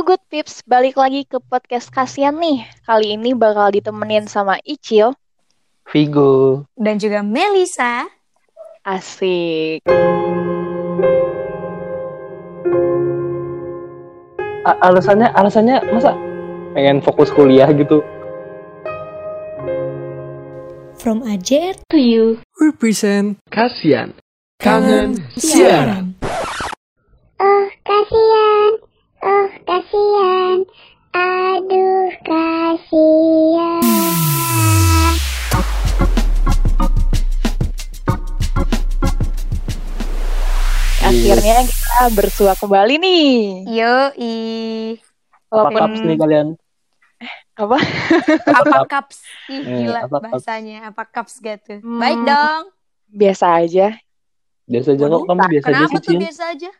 Halo Good Pips, balik lagi ke podcast kasihan nih. Kali ini bakal ditemenin sama Icil. Vigo. Dan juga Melisa. Asik. A alasannya, alasannya masa pengen fokus kuliah gitu? From AJR to you. Represent Kasian. Kangen Siaran. Oh kasihan, oh kasihan, aduh kasihan. Akhirnya kita bersua kembali nih. Yoi. Apa Walaupun kaps nih kalian? apa? Apa kaps? Ih, Eh, gila apa bahasanya. Apa kaps gitu. Hmm. Baik dong. Biasa aja. Biasa aja kok, kamu biasa aja Kenapa sih, tuh Cil. biasa aja?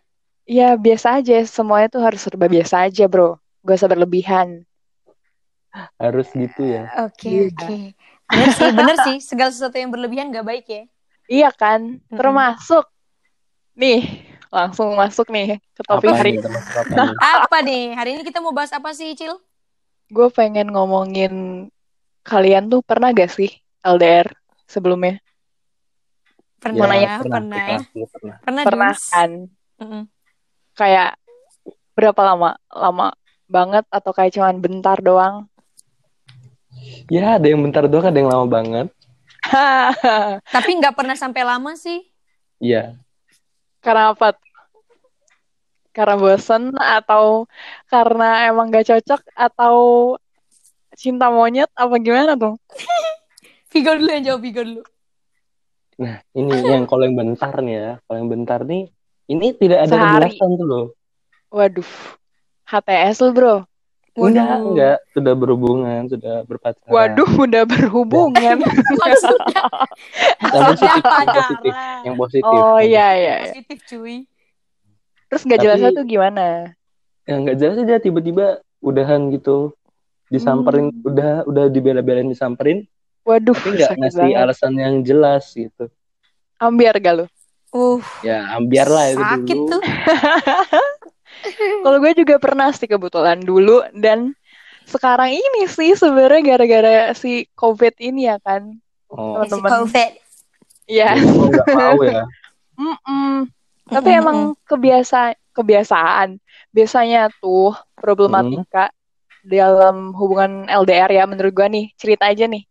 Ya biasa aja. Semuanya tuh harus serba biasa aja bro. Gak usah berlebihan. Harus gitu ya. Oke, Iya. oke. Bener sih, bener sih. Segala sesuatu yang berlebihan gak baik ya. Iya kan? Termasuk. Nih, langsung masuk nih ke topik Apa hari ini, apa nih? Hari ini kita mau bahas apa sih, Cil? Gue pengen ngomongin kalian tuh pernah gak sih LDR sebelumnya? Pernah, nanya, ya, pernah, pernah. pernah, pernah. Pernah, Pernah kan? Kayak berapa lama? Lama banget atau kayak cuman bentar doang? Ya, ada yang bentar doang, ada yang lama banget. Tapi nggak pernah sampai lama sih. Iya. Karena apa? Karena bosen atau karena emang gak cocok atau cinta monyet apa gimana tuh? Vigo dulu yang jawab, Vigo dulu. Nah, ini yang kalau yang bentar nih ya. Kalau yang bentar nih, ini tidak ada Sehari. kejelasan tuh loh. Waduh, HTS lu bro. Enggak, Waduh. enggak. Sudah berhubungan, sudah berpacaran. Waduh, udah berhubungan. Maksudnya Yang positif, yang positif. Yang positif. oh iya iya. iya. Positif, cuy. Terus gak Tapi- jelasnya tuh gimana? Ya nggak jelas aja tiba-tiba udahan gitu. Disamperin, Hmm. udah udah dibela-belain disamperin, Waduh, tapi nggak ngasih banget. alasan yang jelas gitu. Ambiar gak lu? Uh, Ya, ambiar lah itu sakit dulu. tuh. Kalau gue juga pernah sih kebetulan dulu dan sekarang ini sih sebenarnya gara-gara si COVID ini ya kan. Oh, Si Teman-teman. COVID. Iya. oh, nggak mau ya. Mm-mm. Tapi Mm-mm. emang kebiasa kebiasaan. Biasanya tuh problematika dalam hubungan LDR ya menurut gue nih cerita aja nih.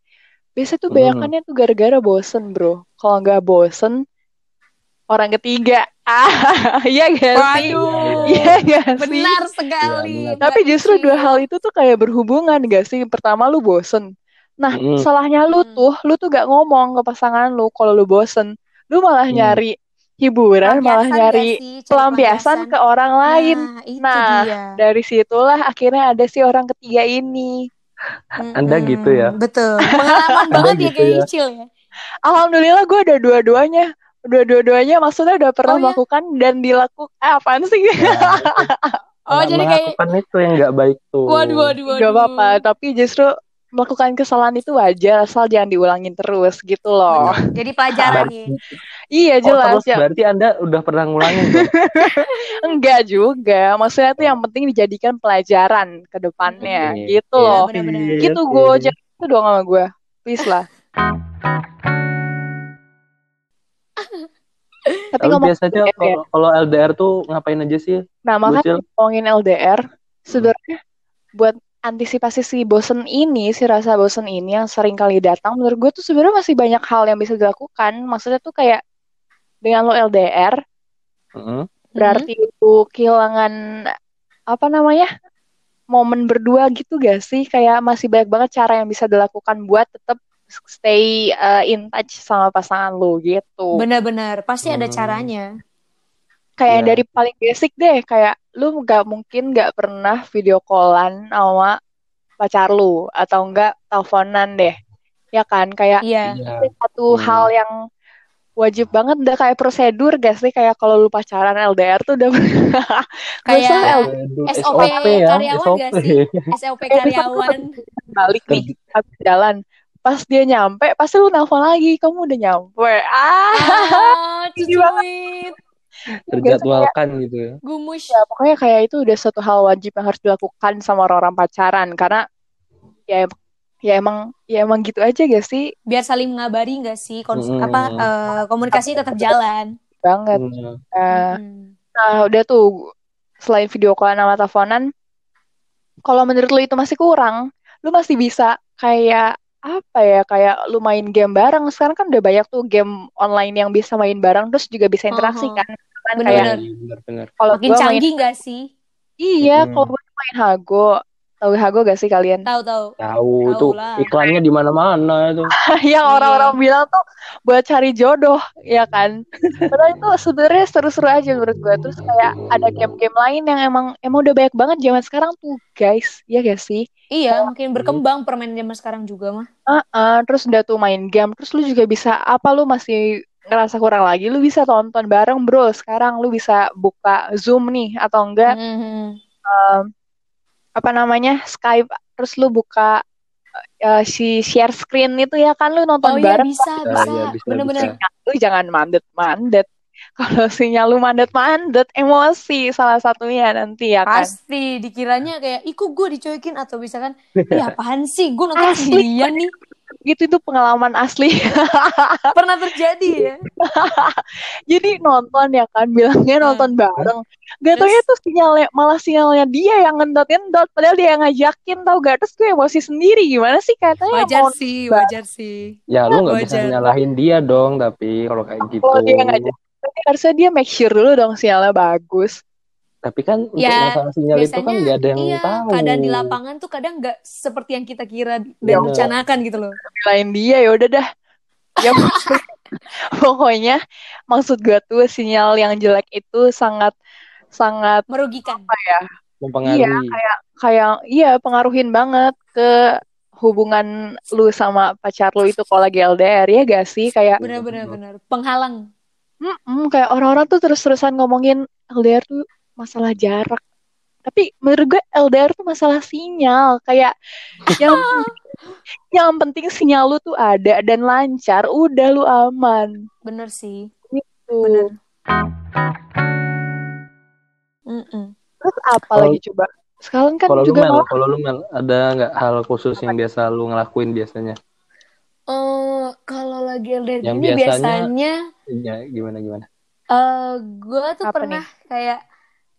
Biasa tuh Mm. bayakannya tuh gara-gara bosen bro. Kalau nggak bosen orang ketiga. Ah, iya gak sih? Waduh. Iya gak sih? Benar sekali. Iya, benar. Tapi justru dua hal itu tuh kayak berhubungan gak sih? Pertama lu bosen. Nah, Mm. salahnya lu Hmm. tuh, lu tuh gak ngomong ke pasangan lu kalau lu bosen. Lu malah Hmm. nyari hiburan, malah nyari sih? Pelampiasan ke orang lain. Nah, itu Nah, dia. Dari situlah akhirnya ada si orang ketiga ini. Anda gitu ya? Betul. Pengalaman banget ya gitu kayak ya? Icil ya. Alhamdulillah gue ada dua-duanya. Dua-duanya maksudnya udah pernah Oh, iya? melakukan dan dilakukan. Eh, apaan sih? Oh, jadi kayak Melakukan itu yang nggak baik tuh. waduh waduh waduh. Gak apa-apa, tapi justru melakukan kesalahan itu wajar asal jangan diulangin terus gitu loh. Jadi pelajaran Berarti- ya. Iya Oh, jelas terus ya. berarti Anda udah pernah ngulangin? Enggak juga. Maksudnya tuh yang penting dijadikan pelajaran ke depannya Oke. gitu Oke, loh. benar-benar. oke, Gitu gue itu dong sama gue. Please lah. Tapi Lalu ngomong biasanya LDR, kalau kalau LDR tuh ngapain aja sih? nah makanya ngomongin LDR sebenarnya buat antisipasi si bosen ini, si rasa bosen ini yang sering kali datang, menurut gue tuh sebenarnya masih banyak hal yang bisa dilakukan. Maksudnya tuh kayak dengan lo LDR, Heeh. berarti itu kehilangan apa namanya momen berdua gitu gak sih kayak masih banyak banget cara yang bisa dilakukan buat tetap stay uh, in touch sama pasangan lo gitu Benar-benar pasti ada Hmm. caranya. kayak Iya. dari paling basic deh kayak lu nggak mungkin nggak pernah video callan sama pacar lu atau enggak teleponan deh ya kan kayak Iya. Iya. satu Hmm. hal yang wajib banget udah kayak prosedur gak sih kayak kalau lu pacaran LDR tuh udah Kayak Aduh, SOP ya, karyawan SOP. nggak sih? SLP karyawan. balik nih habis jalan pas dia nyampe pasti lu nelpon lagi kamu udah nyampe ah Ah, Gini banget. cucuit. terjadwalkan gitu ya. Gumus. Ya, pokoknya kayak itu udah suatu hal wajib yang harus dilakukan sama orang-orang pacaran karena ya ya emang ya emang gitu aja gak sih Biar saling mengabari nggak sih? Kons- Mm. apa eh, komunikasi tetap jalan. banget. Hmm. Mm. nah, udah tuh selain video call sama teleponan, kalau menurut lu itu masih kurang, lu masih bisa kayak apa ya kayak lu main game bareng. Sekarang kan udah banyak tuh game online yang bisa main bareng terus juga bisa interaksi Oh, kan. Kan kayak Iya, kalau Makin gua main canggih nggak sih? iya Mm-mm. kalau gue main Hago tahu Hago gak sih kalian. Tahu Tahu tuh lah. iklannya di mana-mana itu. yang Iya. orang-orang bilang tuh buat cari jodoh ya kan padahal itu sebenarnya seru-seru aja menurut gue terus kayak ada game-game lain yang emang emang udah banyak banget zaman sekarang tuh guys ya gak sih Iya, makin berkembang permainan zaman sekarang juga mah. Ah, terus udah tuh main game terus lu juga bisa apa lu masih ngerasa kurang lagi lu bisa tonton bareng bro sekarang lu bisa buka zoom nih atau enggak Mhm. em, apa namanya Skype terus lu buka eh, si share screen itu ya kan lu nonton Oh iya bareng bisa, Bisa, bisa. iya, bisa, Bener-bener. bisa. lu jangan mandet-mandet kalau sinyal lu mandet-mandet emosi salah satunya nanti ya kan Pasti dikiranya kayak, iku gue dicuekin atau misalkan, ih apaan sih, gue nonton Asli. sendirian nih. Gitu itu pengalaman asli Pernah terjadi ya. jadi nonton ya kan bilangnya Nah. nonton bareng gak taunya tuh sinyalnya malah sinyalnya dia yang ngendot ngendot padahal dia yang ngajakin tau gak terus gue emosi sendiri gimana sih katanya Wajar mau sih, wajar sih. Ya lu nggak bisa nyalahin dia dong, tapi kalau kayak gitu. kalau dia ngajak harusnya dia make sure dulu dong sinyalnya bagus Tapi kan untuk Ya, masalah sinyal itu kan Biasanya, nggak ada yang iya, tahu. keadaan di lapangan tuh kadang nggak seperti yang kita kira dan Ya, rencanakan gitu loh. lain dia ya udah dah ya pokoknya maksud gue tuh sinyal yang jelek itu sangat sangat Merugikan. Mempengaruhi. Iya, kayak kayak iya pengaruhin banget ke hubungan lu sama pacar lu itu kalau lagi LDR ya gak sih kayak Bener-bener bener. Penghalang. mm-mm, kayak orang-orang tuh terus-terusan ngomongin LDR tuh masalah jarak. Tapi menurut gue LDR tuh masalah sinyal kayak yang yang penting sinyal lu tuh ada dan lancar, udah lu aman. Bener sih. Tuh. Bener. Mm-mm. Terus apa lagi coba? Sekarang kan Kalau lu juga mau kalau lu Mel, ada nggak hal khusus yang biasa lu ngelakuin biasanya? Eh, kalau lagi LDR Yang gini biasanya- biasanya Ya, gimana gimana? eh gue tuh Apa pernah kayak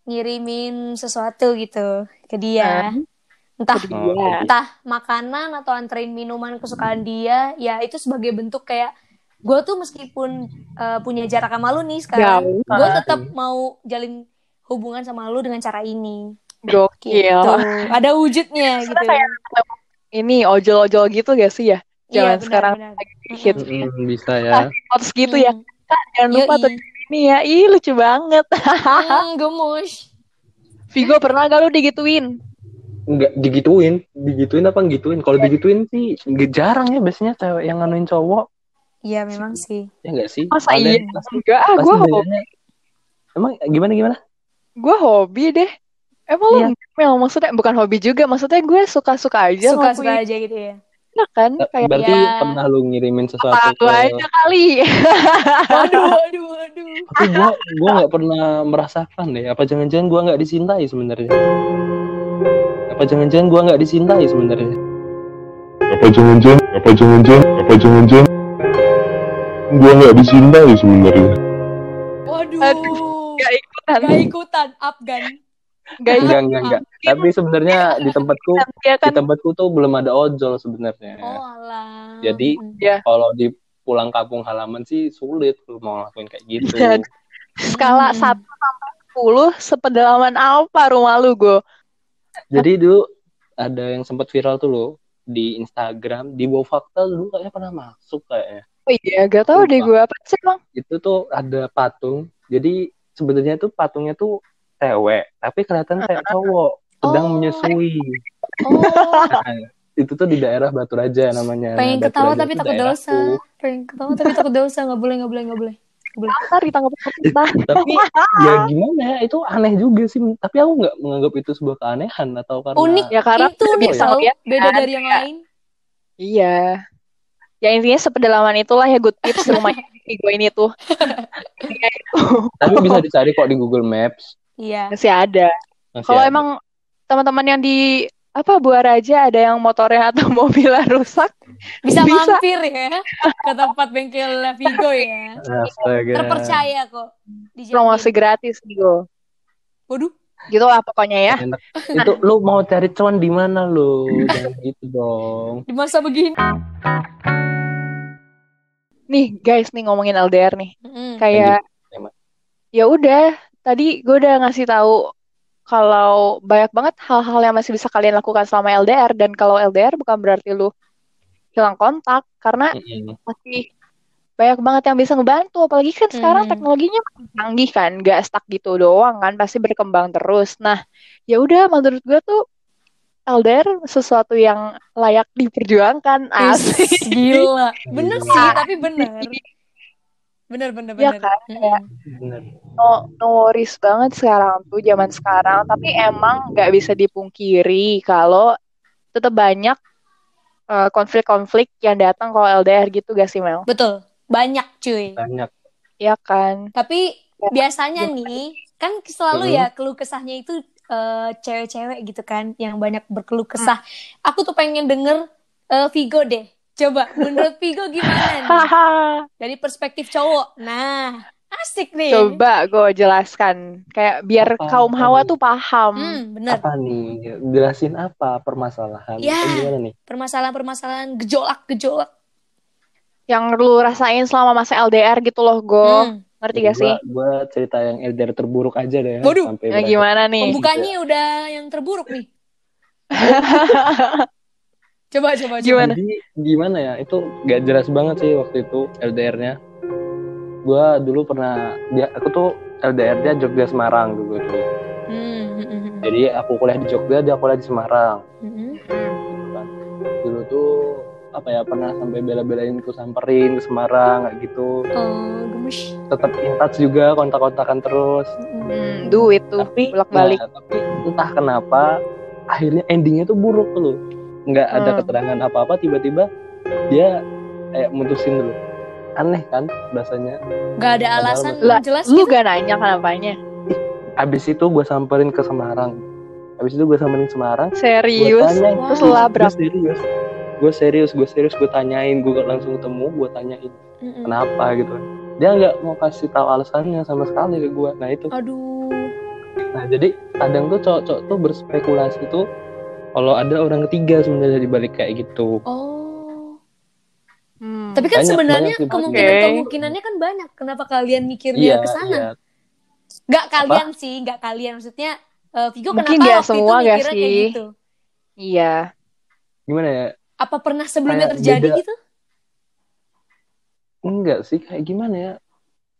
ngirimin sesuatu gitu ke dia. Entah ke Oh, dia. entah makanan atau anterin minuman kesukaan dia, ya itu sebagai bentuk kayak gue tuh meskipun eh, punya jarak sama lu nih sekarang, gue tetap mau jalin hubungan sama lu dengan cara ini. Gokil. Gitu. Ada wujudnya gitu. Ini ojol-ojol gitu gak sih ya? Iya, Zaman benar, sekarang benar. lagi hit. Mm, bisa ya. Quotes gitu ya. Hmm. Kak, jangan lupa tuh ya. Ih, lucu banget. Hmm, gemus. Vigo pernah gak lu digituin? Enggak digituin, digituin apa ngituin? Kalau digituin sih jarang ya biasanya cewek yang nganuin cowok. Iya memang sih. Ya enggak sih? Masa Aneh. iya? Pasti, Enggak, ah, gue hobi. Emang gimana gimana? Gue hobi deh. Emang lu Iya. Mel? Maksudnya bukan hobi juga. Maksudnya gue suka-suka aja Suka-suka aja gitu ya. Iya kan? Kayak Berarti ya. pernah lu ngirimin sesuatu apa ke aja kali. Waduh, waduh, waduh. tapi gua gua nggak pernah merasakan deh apa jangan-jangan gua nggak dicintai sebenarnya apa jangan-jangan gua nggak dicintai sebenarnya apa jangan-jangan apa jangan-jangan apa jangan-jangan gua nggak dicintai sebenarnya Waduh. Gak ikutan. Gak ikutan, Afgan. Gak enggak enggak enggak tapi sebenarnya di tempatku Ya di kan? tempatku tuh belum ada ojol sebenarnya Oh alah. Jadi, Mm. kalau di pulang kampung halaman sih sulit lu mau ngelakuin kayak gitu Dan skala Hmm. 1 sampai 10 sepedalaman apa rumah lu, Go? jadi dulu ada yang sempat viral tuh lo di Instagram di bawah fakta dulu kayaknya pernah masuk kayaknya Oh iya, gak tau deh gue apa sih, Bang. itu tuh ada patung jadi sebenarnya tuh patungnya tuh cewek tapi kelihatan kayak cowok sedang Oh. menyusui Oh, Nah, itu tuh di daerah Batu Raja namanya pengen Nah, Batu ketawa Raja tapi takut dosa. Pengen ketawa tapi takut dosa. Gak boleh, gak boleh, gak boleh. Nggak boleh. Ntar ditangkap pemerintah. tapi ya gimana ya itu aneh juga sih tapi aku nggak menganggap itu sebuah keanehan atau karena Unik. Ya karena itu unik lihat Beda kan, dari yang kayak- lain. Iya. Ya intinya sepedalaman itulah ya good tips rumahnya Vigo ini tuh. Itu Tapi bisa dicari kok di Google Maps. Iya. masih ada. Kalau emang teman-teman yang di apa Buaraja ada yang motornya atau mobilnya rusak, Bisa, Bisa. mampir ya ke tempat bengkel Vigo ya. Astaga. Terpercaya kok. Dijamin. promosi gratis Vigo. Waduh. Gitu lah pokoknya ya. Enak. Itu lu mau cari cuan di mana lu? Jangan gitu dong. Di masa begini. Nih guys nih ngomongin LDR nih. Mm-mm. Kayak ya udah tadi gue udah ngasih tahu kalau banyak banget hal-hal yang masih bisa kalian lakukan selama LDR dan kalau LDR bukan berarti lu hilang kontak karena Mm-mm. masih banyak banget yang bisa ngebantu apalagi kan sekarang Hmm. teknologinya canggih kan gak stuck gitu doang kan pasti berkembang terus nah ya udah menurut gue tuh LDR sesuatu yang layak diperjuangkan asik Is, Gila. Bener sih, tapi bener. Bener, bener, Iya bener. kan? Bener. no, no worries banget sekarang tuh zaman sekarang tapi emang nggak bisa dipungkiri kalau tetap banyak eh, konflik-konflik yang datang kalau LDR gitu gak sih Mel? Betul. Banyak cuy. Banyak. Iya kan? Tapi biasanya nih, kan selalu Hmm. ya keluh kesahnya itu eh, cewek-cewek gitu kan, yang banyak berkeluh kesah. Aku tuh pengen denger eh, Vigo deh. Coba, menurut Vigo gimana nih? Dari perspektif cowok. Nah, asik nih. Coba gue jelaskan kayak biar Apa? kaum hawa tuh paham. Hmm, bener. Apa nih? Jelasin apa permasalahan? Ya. Atau gimana nih? Permasalahan-permasalahan gejolak-gejolak. Yang lu rasain selama masa LDR gitu loh, Go. Hmm. Ngerti gak sih? Gua, gua cerita yang LDR terburuk aja deh. Waduh. Sampai Nah, berapa. gimana nih? Pembukaannya udah yang terburuk nih. coba, coba, coba. Gimana? Jadi gimana ya? Itu gak jelas banget sih waktu itu LDR-nya. Gua dulu pernah dia aku tuh LDR-nya Jogja Semarang dulu tuh. Hmm, hmm, hmm, hmm. Jadi aku kuliah di Jogja, dia kuliah di Semarang. Hmm. gitu kan. Dulu tuh apa ya pernah sampai bela-belain ku samperin ke Semarang kayak gitu. Oh, gemes. Tetap in touch juga, kontak-kontakan terus. Hmm, duit tuh Tapi bolak-balik. nah, tapi entah kenapa akhirnya endingnya tuh buruk tuh. Nggak ada Hmm. keterangan apa-apa tiba-tiba dia kayak mutusin dulu. Aneh kan rasanya. Gak ada alasan Lah, jelas Lu gitu. gak nanya kenapanya? Abis itu gue samperin ke Semarang. Abis itu gue samperin Semarang. Serius? tanya, Wah. Terus gue berapa? serius. Gue serius, gue serius, gue tanyain, gue langsung ketemu, gue tanyain Mm-mm. kenapa gitu. Dia nggak mau kasih tahu alasannya sama sekali ke gue. Nah itu. Aduh. Nah jadi kadang tuh cowok-cowok tuh berspekulasi tuh kalau ada orang ketiga sebenarnya di balik kayak gitu. Oh. Hmm. Tapi kan Banyak, sebenarnya banyak kemungkinan Oke. kemungkinannya kan banyak. Kenapa kalian mikirnya Iya, ke sana? iya. Gak kalian sih, gak kalian maksudnya. eh, Vigo Mungkin kenapa nggak waktu semua itu mikirnya kayak sih? gitu? Iya. Gimana ya? Apa pernah sebelumnya Kayak terjadi beda. gitu? Enggak sih, kayak gimana ya?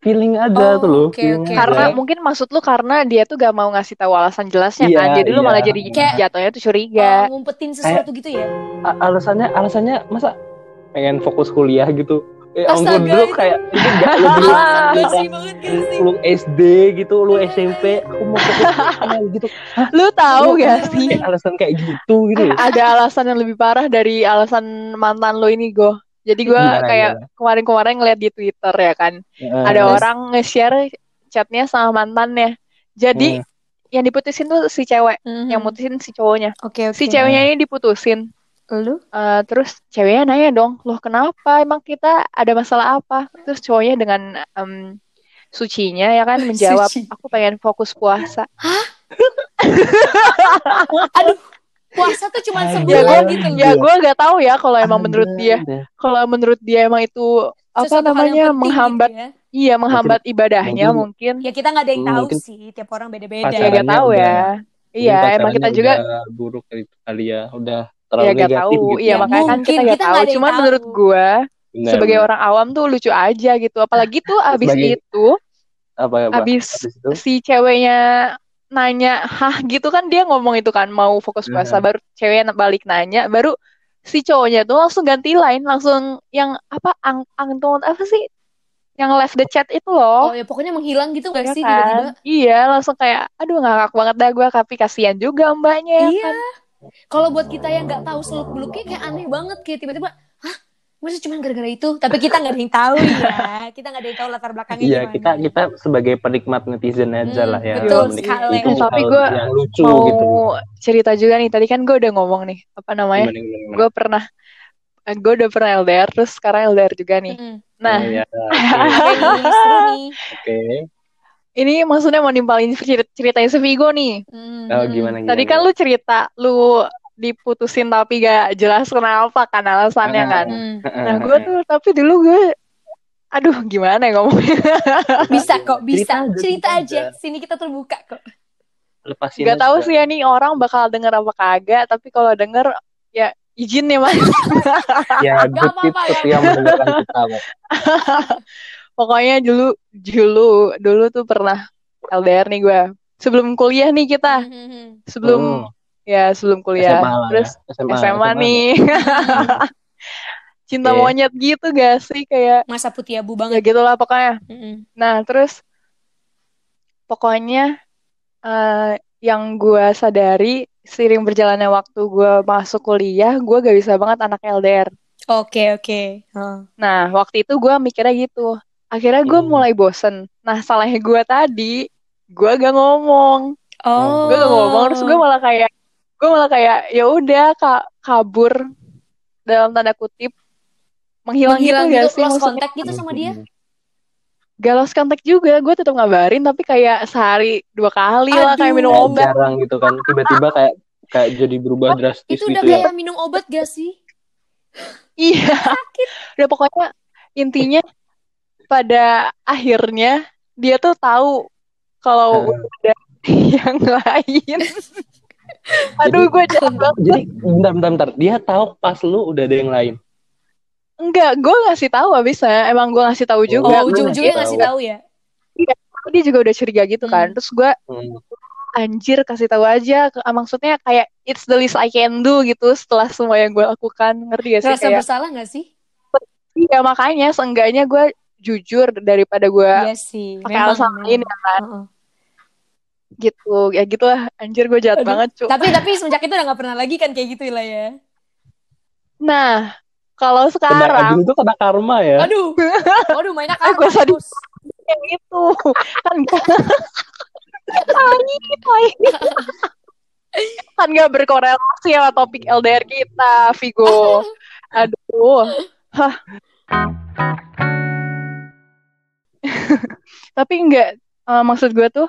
Feeling aja Oh, tuh loh. oke. aja. Karena mungkin maksud lu karena dia tuh gak mau ngasih tahu alasan jelasnya Iya, kan. Jadi lu iya. malah jadi Kayak- jatuhnya tuh curiga. Oh, ngumpetin sesuatu gitu ya? Alasannya alasannya masa pengen fokus kuliah gitu. Eh, Astaga, ampun dulu itu- kayak itu enggak lu dulu lu- basi banget gak sih? lu SD gitu, lu SMP, aku mau fokus kuliah gitu. Lu tahu Lu gak sih? alasan kayak gitu gitu ya? Ada alasan yang lebih parah dari alasan mantan lu ini, Go. Jadi gue kayak kemarin-kemarin ngeliat di Twitter ya kan. Heeh. Ada orang nge-share chatnya sama mantannya. Jadi Hmm. yang diputusin tuh si cewek, Mhm. yang mutusin si cowoknya. Oke, oke. Si ceweknya ini diputusin. Lu? Eh, terus ceweknya nanya dong, loh kenapa? Emang kita ada masalah apa? Terus cowoknya dengan em, sucinya ya kan menjawab, Suci. aku pengen fokus puasa. Puasa tuh cuma Ada. Ya sebulan gitu ya gue gak tahu ya kalau emang menurut dia, kalau menurut dia emang itu apa Sesuatu namanya penting menghambat, gitu ya. iya menghambat ibadahnya mungkin- mungkin. Ya kita nggak ada yang tahu mungkin sih, tiap orang beda-beda. Ya Pacarannya gak tahu ya. Iya, emang kita juga buruk kali kali ya, udah ya terlalu gak negatif tahu. gitu. Iya Ya, makanya kan mungkin, kita gak kita tahu. nggak tahu. menurut gue Benar, sebagai benar. orang awam tuh lucu aja gitu. Apalagi tuh abis Sebagai- itu apa ya, Pak? abis Habis itu si ceweknya nanya, hah gitu kan dia ngomong itu kan mau fokus puasa, Nah. baru ceweknya balik nanya, baru si cowoknya tuh langsung ganti line, langsung yang apa ang angton apa sih, yang left the chat itu Oh loh, ya pokoknya menghilang gitu gak ya sih kan? tiba-tiba? Iya, langsung kayak, aduh ngakak banget dah gue, tapi kasihan juga mbaknya ya Iya. kan. Kalau buat kita yang nggak tahu seluk beluknya kayak aneh banget kayak tiba-tiba, masa cuma gara-gara itu tapi kita nggak ada yang tahu ya kita nggak ada yang tahu latar belakangnya Iya, kita kita sebagai penikmat netizen aja Hmm, lah ya. betul sekali. itu Tapi lucu mau gitu. cerita juga nih. Tadi kan gue udah ngomong nih, apa namanya? Gue pernah, gue udah pernah LDR, terus sekarang LDR juga nih. Mm-mm. Nah, Oh, iya, seru nih Oke. ini maksudnya mau nimpalin cer- ceritanya si Vigo nih. Mm. Oh, gimana gimana? Tadi kan lu cerita, lu diputusin tapi gak jelas kenapa kan alasannya kan. Mm. Nah, gue tuh, tapi dulu gue, aduh gimana ya ngomongnya. bisa kok bisa Cerita cerita, aja, sini kita terbuka kok lepasin Gak tahu sih ya nih orang bakal denger apa kagak, tapi kalau denger ya izin ya mas. Ya, Gak good apa-apa tips ya. mendengarkan kita. Pokoknya dulu, dulu, dulu tuh pernah LDR nih gue. Sebelum kuliah nih kita, sebelum Hmm. Ya sebelum kuliah. SMA lah Terus ya. SMA, SMA, nih, cinta Oke. monyet gitu gak sih kayak masa putih abu ya banget gitulah pokoknya. Mm-mm. Nah terus pokoknya eh, yang gue sadari seiring berjalannya waktu gue masuk kuliah, gue gak bisa banget anak LDR. oke oke Oh. Nah, waktu itu gue mikirnya gitu. Akhirnya gue Hmm. mulai bosen. Nah, salahnya gue tadi, gue gak ngomong. oh Gue gak ngomong, terus gue malah kayak, gue malah kayak, ya udah ka- kabur dalam tanda kutip, menghilang, menghilang gitu, gitu, gak sih? lost contact gitu sama dia gak lost contact juga, gue tetap ngabarin, tapi kayak sehari dua kali lah, kayak Aduh. minum obat. jarang gitu kan. Tiba-tiba kayak kayak jadi berubah drastis itu gitu udah ya. kayak minum obat gak sih Iya, udah pokoknya intinya pada akhirnya dia tuh tahu kalau udah yang lain. Aduh, gue jahat banget. Jadi bentar bentar bentar. Dia tahu pas lu udah ada yang lain. Enggak, gue ngasih tahu abisnya. Emang gue ngasih tahu juga. oh ujung-ujungnya ngasih ngasih tahu. ya Dia juga udah curiga gitu kan. Hmm. Terus gue Hmm. anjir kasih tahu aja. Ke- Maksudnya kayak it's the least I can do gitu setelah semua yang gue lakukan. Ngerti gak sih? rasa Kayak, bersalah gak sih iya makanya seenggaknya gue jujur daripada gue iya sih pakai alasan memang. lain ya kan. Heeh. Gitu. Ya gitu lah. Anjir gue jahat Aduh. banget cu. tapi tapi semenjak itu udah gak pernah lagi kan kayak gitu lah ya Nah, kalau sekarang itu kena karma ya. aduh aduh mainnya karma gua sadis. bos. yang itu kan kan gak berkorelasi sama topik LDR kita, Vigo. Aduh. Hah. Tapi enggak, eh, maksud gue tuh,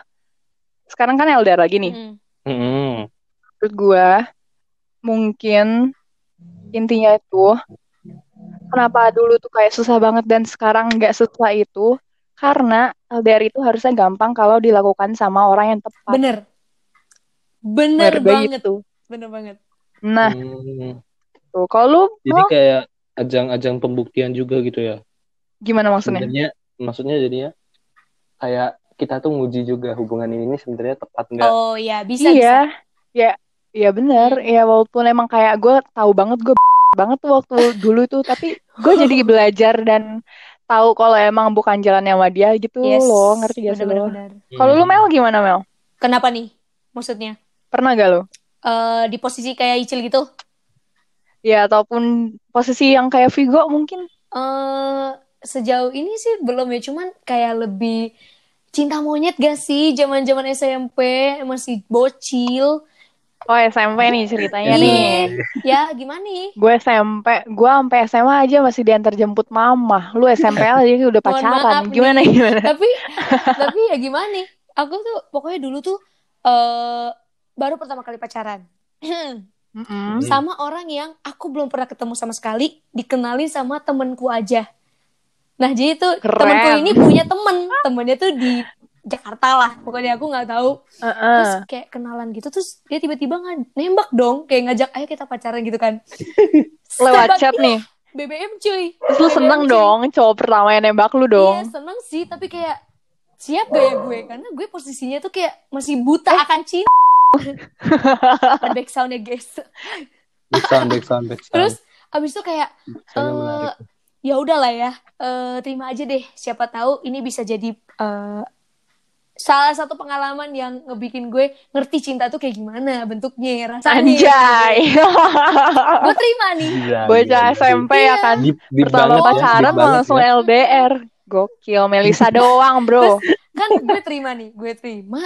sekarang kan LDR lagi nih. Mm. Hmm. Menurut gue, mungkin intinya itu, kenapa dulu tuh kayak susah banget dan sekarang nggak susah itu, karena LDR itu harusnya gampang kalau dilakukan sama orang yang tepat. bener bener gue banget gitu. bener banget Nah, Hmm. tuh kalau lu Jadi mau kayak ajang-ajang pembuktian juga gitu ya. gimana maksudnya? Sebenarnya maksudnya jadinya kayak kita tuh nguji juga hubungan ini ini sebenarnya tepat nggak? oh ya bisa bisa iya, ya, iya bener. Ya walaupun emang kayak gue tahu banget gue banget tuh waktu dulu tuh, tapi gue jadi belajar dan tahu kalau emang bukan jalannya sama dia gitu yes loh, ngerti gak sih lo? bener. Kalau lu Hmm. Mel gimana Mel? kenapa nih maksudnya Pernah gak lo? Eh di posisi kayak Icil gitu Ya ataupun posisi yang kayak Vigo mungkin? eh sejauh ini sih belum ya cuman kayak lebih cinta monyet gak sih zaman-zaman SMP masih bocil Oh SMP nih ceritanya Iya. nih. ya gimana nih Gue SMP, gue sampai SMA aja masih diantar jemput mama. Lu SMP aja udah pacaran. maaf Gimana nih. gimana? tapi tapi ya gimana nih aku tuh pokoknya dulu tuh eh baru pertama kali pacaran Mm-mm. sama orang yang aku belum pernah ketemu sama sekali dikenalin sama temenku aja nah jadi tuh Keren. temenku ini punya temen temennya tuh di Jakarta lah pokoknya aku nggak tahu Heeh. terus kayak kenalan gitu terus dia tiba-tiba nggak nembak dong kayak ngajak ayo kita pacaran gitu kan Lewat chat nih. BBM cuy Terus lu BBM, seneng cuy. dong cowok pertama yang nembak lu iya dong. seneng sih tapi kayak siap gak ya gue karena gue posisinya tuh kayak masih buta Eh. akan cinta Ada back soundnya guys Back sound, back sound, back sound. terus abis itu kayak eh, menarik. Ya udahlah ya eh, terima aja deh siapa tahu ini bisa jadi eh, salah satu pengalaman yang ngebikin gue ngerti cinta tuh kayak gimana bentuknya rasanya Anjay. gue terima nih Gila, Bocah. SMP ya kan. Deep, deep Pertama banget ya, pacaran banget langsung ya. LDR. Gokil, Melisa doang, bro. kan gue terima nih gue terima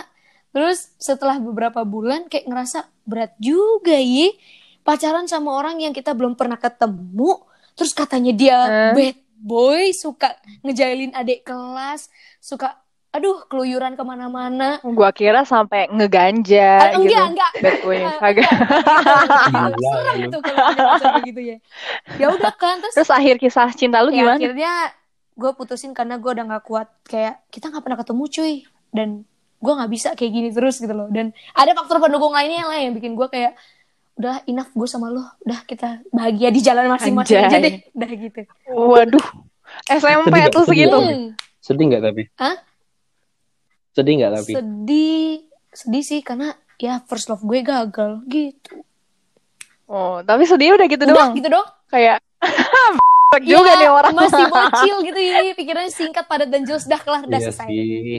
terus setelah beberapa bulan kayak ngerasa berat juga yi pacaran sama orang yang kita belum pernah ketemu terus katanya dia Eh. bad boy suka ngejailin adik kelas suka aduh keluyuran ke mana-mana Gua kira sampai ngeganja Ah, gitu. enggak enggak Bad boy kagak. enggak. Gila, serem tuh kalau gitu ya ya udah kan terus Terus akhir kisah cinta lu ya gimana? akhirnya gue putusin karena gue udah nggak kuat kayak kita nggak pernah ketemu cuy dan gue nggak bisa kayak gini terus gitu loh dan ada faktor pendukung lainnya lah yang bikin gue kayak udah enough gue sama lo udah kita bahagia di jalan masing-masing aja deh udah gitu Waduh. SMP Sedih tuh gak? Segitu. Hmm, Sedih nggak tapi? Hah? Sedih nggak tapi? sedih sedih sih karena ya first love gue gagal gitu Oh, tapi sedih udah gitu udah doang. gitu dong Kayak juga Iya, nih orang. masih bocil gitu ya pikirannya singkat padat dan jelas dah kelar udah Iya selesai sih.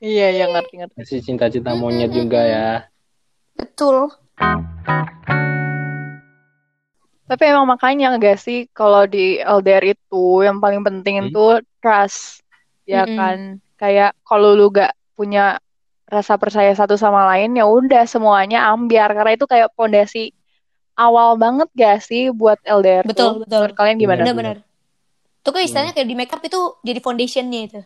Iya, iya ngerti ngerti. Masih cinta-cinta monyet juga ya. betul Tapi emang makanya gak sih kalau di LDR itu yang paling penting Hmm. itu trust. Ya Mm-mm. kan? Kayak kalau lu gak punya rasa percaya satu sama lain ya udah semuanya ambiar karena itu kayak pondasi awal banget gak sih buat LDR Betul, tuh? betul. Menurut kalian gimana? Benar-benar itu kan istilahnya kayak di makeup itu jadi foundationnya itu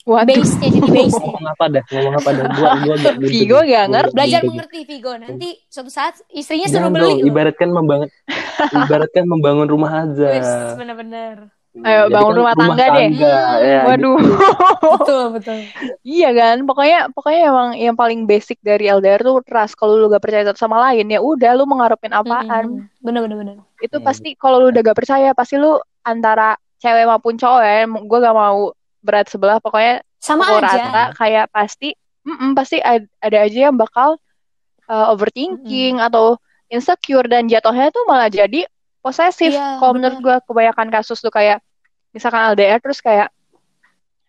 Waduh, base-nya jadi base-nya Ngomong apa dah? Ngomong apa dah? Gua gua gak gitu. Vigo gak ngerti. belajar mengerti Vigo nanti suatu saat istrinya suruh Jangan beli dong, ibaratkan membangun ibaratkan membangun rumah aja. Wes, bener-bener Ayo, Jadi bangun kan rumah tangga deh. tangga, ya, waduh. betul betul Iya kan, pokoknya pokoknya emang yang paling basic dari LDR tuh trust. Kalau lu gak percaya satu sama lain ya udah lu mengharapin apaan. bener bener bener Itu Hmm. pasti kalau lu udah gak percaya pasti lu antara cewek maupun cowok ya, gue gak mau berat sebelah pokoknya sama pukul aja rata kayak pasti mm-mm, pasti ad- ada aja yang bakal uh, overthinking atau insecure dan jatuhnya tuh malah jadi posesif. Iya, Kalau menurut gue kebanyakan kasus tuh kayak misalkan LDR terus kayak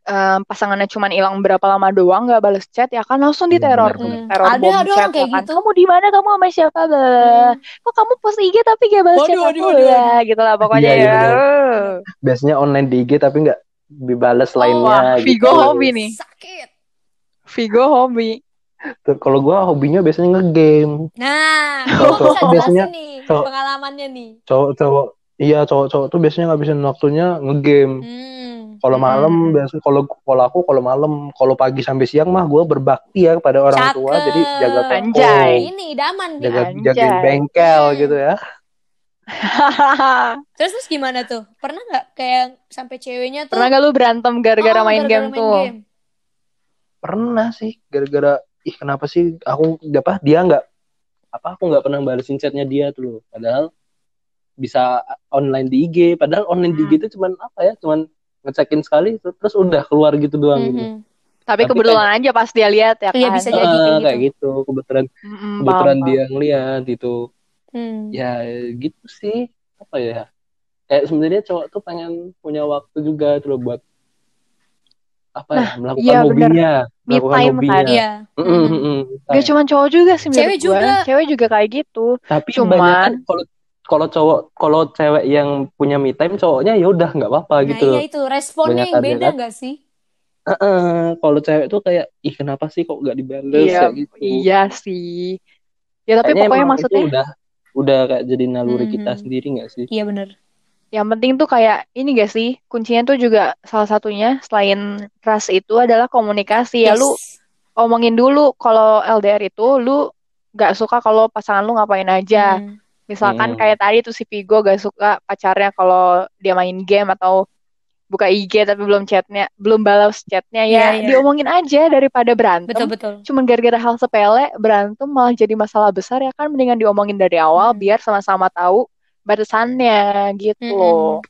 em, pasangannya cuman hilang berapa lama doang nggak balas chat ya kan langsung Iya, diteror benar. teror Ada- bom ada chat orang kayak ya kan. gitu. kamu di mana kamu sama siapa Blah. kok kamu post IG tapi gak balas Waduh, chat waduh, aku waduh, lah gitu lah pokoknya Iya, ya. Uh. Biasanya online di IG tapi nggak dibales lainnya. wah, gitu. Vigo hobi nih sakit Vigo hobi Kalau gua hobinya biasanya ngegame. nah Cowok- gue bisa cowok biasanya- nih cowok- pengalamannya nih Cowok-cowok iya cowok-cowok tuh biasanya ngabisin waktunya ngegame. hmm. Kalau Hmm. malam biasa kalau kalau aku kalau malam kalau pagi sampai siang mah gua berbakti ya kepada orang tua jadi jaga toko, Anjay. ini idaman nih jaga jaga bengkel Hmm. gitu ya. terus terus gimana tuh pernah nggak kayak sampai ceweknya tuh pernah gak lu berantem gara-gara Oh, main gara-gara game main tuh game. Pernah sih gara-gara ih kenapa sih aku apa dia nggak apa aku nggak pernah balesin chatnya dia tuh loh. Padahal bisa online di IG, padahal online di IG itu cuman apa ya? Cuman ngecekin sekali terus udah keluar gitu doang gitu. Mhm. tapi Tapi kebetulan aja pas dia lihat ya Iya, kan bisa jadi Ah, kayak kayak gitu. Kebetulan Mm-mm, kebetulan paham, dia ngeliat itu. Hmm. Ya gitu sih. Apa ya? Kayak sebenarnya cowok tuh pengen punya waktu juga tuh loh buat apa ya? Melakukan iya, bener. hobinya, Me melakukan time hobinya. kan. Iya. Mm, mm, mm, mm. Gak cuma cowok juga sih Cewek juga. Cewek juga kayak gitu. Tapi Cuman- kebanyakan kalau kalau cowok kalau cewek yang punya me time cowoknya ya udah nggak apa-apa Nah, gitu. iya itu responnya yang beda kan? nggak sih? Heeh, kalau cewek tuh kayak ih kenapa sih kok nggak dibales Iya, kayak gitu. iya sih. Ya tapi Kayaknya pokoknya maksudnya udah udah kayak jadi naluri kita Mhm. sendiri nggak sih? Iya bener. yang penting tuh kayak ini gak sih? Kuncinya tuh juga salah satunya selain trust itu adalah komunikasi. Ya Yes. lu omongin dulu kalau LDR itu lu gak suka kalau pasangan lu ngapain aja. Hmm. Misalkan Hmm. kayak tadi tuh si Vigo gak suka pacarnya kalau dia main game atau buka IG tapi belum chatnya, belum balas chatnya ya Iya, iya. diomongin aja daripada berantem. Betul betul. Cuman gara-gara hal sepele berantem malah jadi masalah besar ya kan mendingan diomongin dari awal Hmm. biar sama-sama tahu batasannya gitu Mm-mm. loh.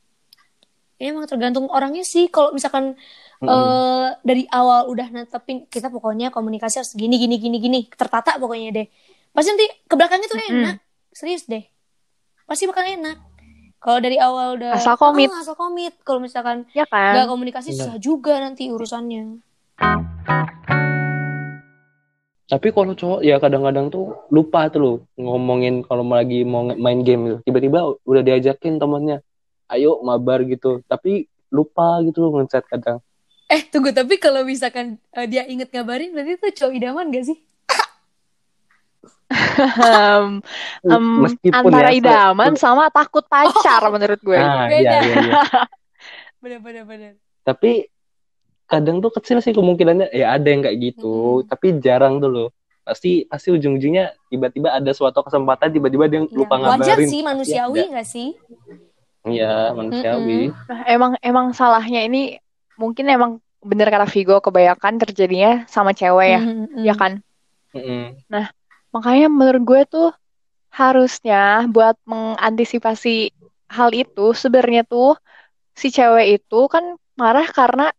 Ini emang tergantung orangnya sih. Kalau misalkan Mm-mm. eh, dari awal udah netepin kita pokoknya komunikasi harus gini gini gini gini tertata pokoknya deh. Pasti nanti ke belakangnya tuh Mm-mm. enak. Serius deh. Pasti bakal enak. Kalau dari awal udah Asal komit. Ah, asal komit. Kalau misalkan Ya nggak kan? komunikasi Benar. susah juga nanti urusannya. Tapi kalau cowok ya kadang-kadang tuh lupa tuh loh ngomongin kalau mau lagi mau main game gitu. Tiba-tiba udah diajakin temannya, ayo mabar gitu. Tapi lupa gitu loh ngechat kadang. Eh tunggu tapi kalau misalkan eh, dia inget ngabarin berarti itu cowok idaman gak sih? Em, em, Meskipun antara ya, idaman sama takut pacar menurut gue. Nah, Beda. iya, iya, iya. Bener bener bener. Tapi kadang tuh kecil sih kemungkinannya ya ada yang kayak gitu, Mm-mm. tapi jarang tuh loh. Pasti pasti ujung-ujungnya tiba-tiba ada suatu kesempatan tiba-tiba dia Ya, lupa wajar ngabarin. sih Pasti manusiawi ada. gak sih? Iya, manusiawi. Nah, emang emang salahnya ini mungkin emang bener kata Vigo kebanyakan terjadinya sama cewek ya, Mm, mm, ya kan? Mm-mm. Makanya menurut gue tuh harusnya buat mengantisipasi hal itu sebenarnya tuh si cewek itu kan marah karena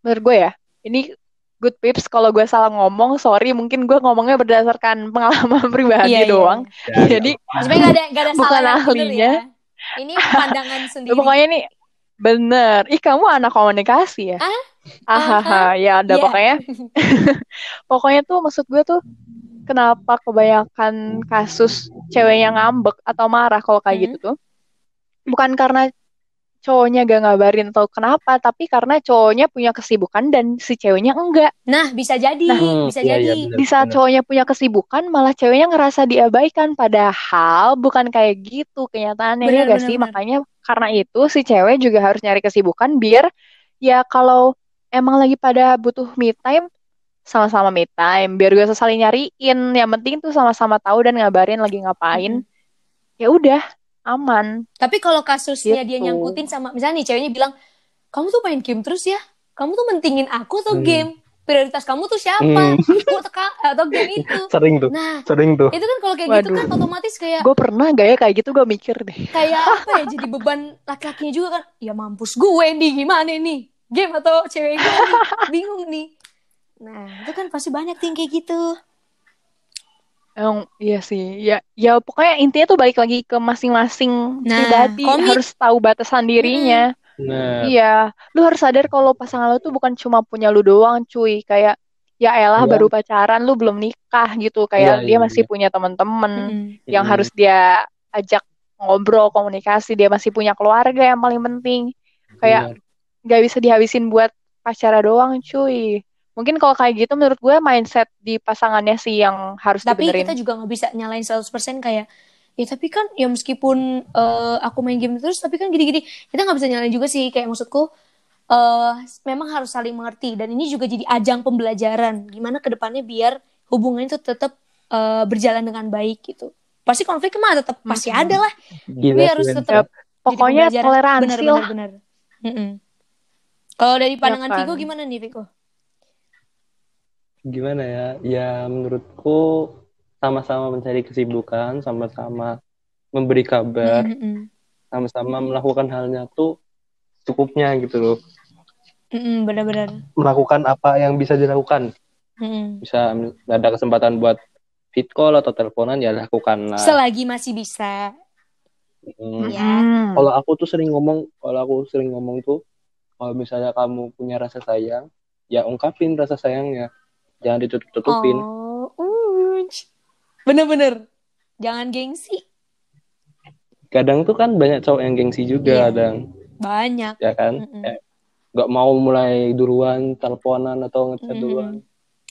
menurut gue ya ini good pips kalau gue salah ngomong sorry mungkin gue ngomongnya berdasarkan pengalaman pribadi Iya, iya, doang Ya, jadi Sebenarnya gak ada, gak ada Bukan ahlinya. ya. Ini pandangan sendiri. pokoknya nih bener ih kamu anak komunikasi ya Ah? Ahaha, ya ada Iya. pokoknya pokoknya tuh maksud gue tuh kenapa kebanyakan kasus ceweknya ngambek atau marah kalau kayak Hmm. gitu tuh bukan karena cowoknya gak ngabarin atau kenapa tapi karena cowoknya punya kesibukan dan si ceweknya enggak Nah, bisa jadi, Hmm, bisa iya, iya, jadi. bener, di saat bener. cowoknya punya kesibukan malah ceweknya ngerasa diabaikan padahal bukan kayak gitu kenyataannya ya Bener, gak bener, sih bener. makanya karena itu si cewek juga harus nyari kesibukan biar ya kalau emang lagi pada butuh me time sama-sama me time biar gak usah saling nyariin yang penting tuh sama-sama tahu dan ngabarin lagi ngapain ya udah aman Tapi kalau kasusnya dia Gitu. nyangkutin sama misalnya nih ceweknya bilang, "Kamu tuh main game terus ya? Kamu tuh mentingin aku atau Hmm. game? Prioritas kamu tuh siapa? Hmm. Aku teka- atau game itu?" Sering tuh, Nah, sering tuh. itu kan kalau kayak gitu Waduh. kan otomatis kayak gue pernah gak ya kayak gitu gue mikir deh kayak apa ya jadi beban laki-lakinya juga kan ya mampus gue nih gimana nih game atau cewek gue nih bingung nih nah itu kan pasti banyak yang kayak gitu Emang iya sih. Ya ya pokoknya intinya tuh balik lagi ke masing-masing Nah, pribadi komit. harus tahu batasan dirinya. Nah, Iya, lu harus sadar kalau pasangan lu tuh bukan cuma punya lu doang, cuy. Kayak ya elah Iya. baru pacaran lu belum nikah gitu. Kayak Iya, dia iya, masih iya. punya teman-teman Mm-mm. yang mm, harus dia ajak ngobrol, komunikasi. Dia masih punya keluarga yang paling penting. Kayak nggak bisa dihabisin buat pacara doang, cuy. Mungkin kalau kayak gitu menurut gue mindset di pasangannya sih yang harus tapi dibenerin. kita juga nggak bisa nyalain 100% kayak ya tapi kan ya meskipun eh, aku main game terus tapi kan gini-gini kita nggak bisa nyalain juga sih kayak maksudku eh memang harus saling mengerti dan ini juga jadi ajang pembelajaran gimana ke depannya biar hubungan itu tetap eh, berjalan dengan baik gitu pasti konflik mah tetap pasti ada lah Gila tapi harus tetap Pokoknya toleransi benar, lah. benar, benar. Mm-mm. kalau dari pandangan kan? Vigo gimana nih Vigo gimana ya ya menurutku sama-sama mencari kesibukan sama-sama memberi kabar Mm-mm. sama-sama melakukan halnya tuh cukupnya gitu loh Mm-mm, benar-benar melakukan apa yang bisa dilakukan Mm-mm. bisa ada kesempatan buat fit call atau teleponan ya lakukan lah selagi masih bisa. Ya. Hmm. kalau aku tuh sering ngomong kalau aku sering ngomong tuh kalau misalnya kamu punya rasa sayang ya ungkapin rasa sayangnya jangan ditutup-tutupin Oh. Bener-bener. Jangan gengsi. kadang tuh kan banyak cowok yang gengsi juga Iya. kadang Banyak. ya kan Mm-mm. Eh, nggak mau mulai duluan teleponan atau ngechat Mm-mm. duluan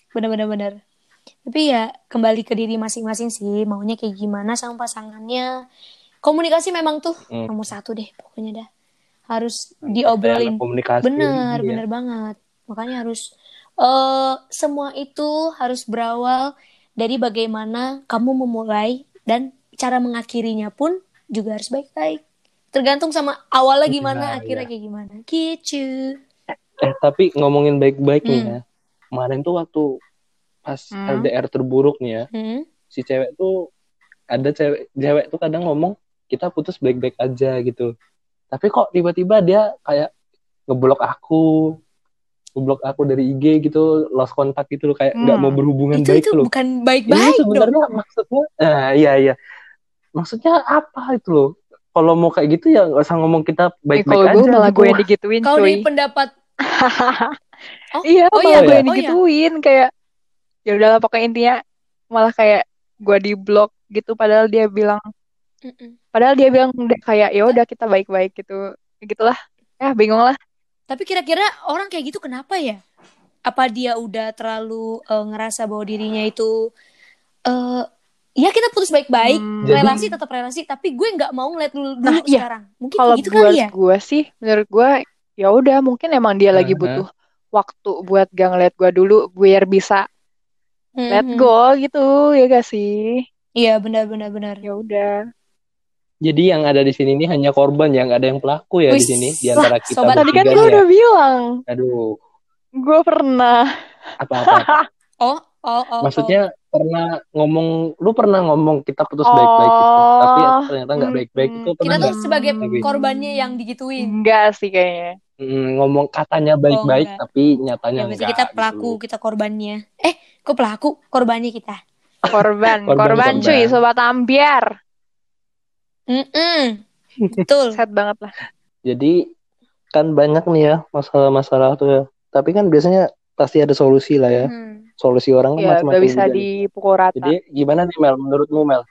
Bener-bener. bener. Tapi ya kembali ke diri masing-masing sih. Maunya kayak gimana sama pasangannya. Komunikasi memang tuh Hmm. nomor satu deh pokoknya dah. Harus Kayak diobrolin. komunikasi Bener, iya. bener banget. Makanya harus eh semua itu harus berawal dari bagaimana kamu memulai dan cara mengakhirinya pun juga harus baik-baik. Tergantung sama awalnya gimana, Nah, akhirnya iya. kayak gimana. Gitu. eh tapi ngomongin baik-baik nih Hmm. ya kemarin tuh waktu pas Hmm. LDR terburuk nih ya Hmm? si cewek tuh ada cewek cewek tuh kadang ngomong kita putus baik-baik aja gitu tapi kok tiba-tiba dia kayak ngeblok aku ngeblok aku dari IG gitu lost kontak gitu loh kayak nggak Hmm. mau berhubungan Itu baik itu loh bukan ini baik-baik dong. sebenarnya maksudnya ah iya iya maksudnya apa itu loh kalau mau kayak gitu ya nggak usah ngomong kita Eh, baik-baik kalau aja gue malah gitu. gue yang digituin Kau cuy. dari pendapat Oh, Iya, oh malah iya, gue oh yang iya. digituin kayak ya udahlah pokoknya intinya malah kayak gue di blok gitu padahal dia bilang Mm-mm. padahal dia bilang udah kayak ya udah kita baik-baik gitu gitulah ya bingung lah Tapi kira-kira orang kayak gitu kenapa ya? Apa dia udah terlalu eh, ngerasa bahwa dirinya itu eh ya kita putus baik-baik, Hmm. Jadi- relasi tetap relasi, tapi gue nggak mau ngeliat dulu, dulu Nah, iya. sekarang. Mungkin kalau kayak gitu buat kali ya. gue sih menurut gue ya udah mungkin emang dia lagi Uh-huh. butuh waktu buat gak ngeliat gue dulu biar bisa let Mhm. go gitu ya gak sih Iya benar-benar benar. ya udah Jadi yang ada di sini ini hanya korban yang ada yang pelaku ya di Wis, sini di antara kita sobat. tadi kan gue ya. udah bilang Aduh, gue pernah apa-apa. Oh, oh, oh. Maksudnya pernah ngomong, lu pernah ngomong kita putus baik-baik gitu, tapi Oh. ternyata nggak baik-baik itu Mm-mm. kita tuh sebagai Tapi- korbannya yang digituin. enggak sih kayaknya Mm, ngomong katanya baik-baik, enggak. tapi nyatanya Ya enggak. kita pelaku, gitu. kita korbannya. Eh, kok pelaku? Korbannya kita. korban Korban, korban cuy korban. sobat ambiar Mm-mm. Betul. set banget lah Jadi kan banyak nih ya masalah-masalah tuh ya. Tapi kan biasanya pasti ada solusi lah ya. Hmm. Solusi orang kan ya macam-macam gak bisa dipukul rata Jadi gimana nih Mel? Menurutmu Mel?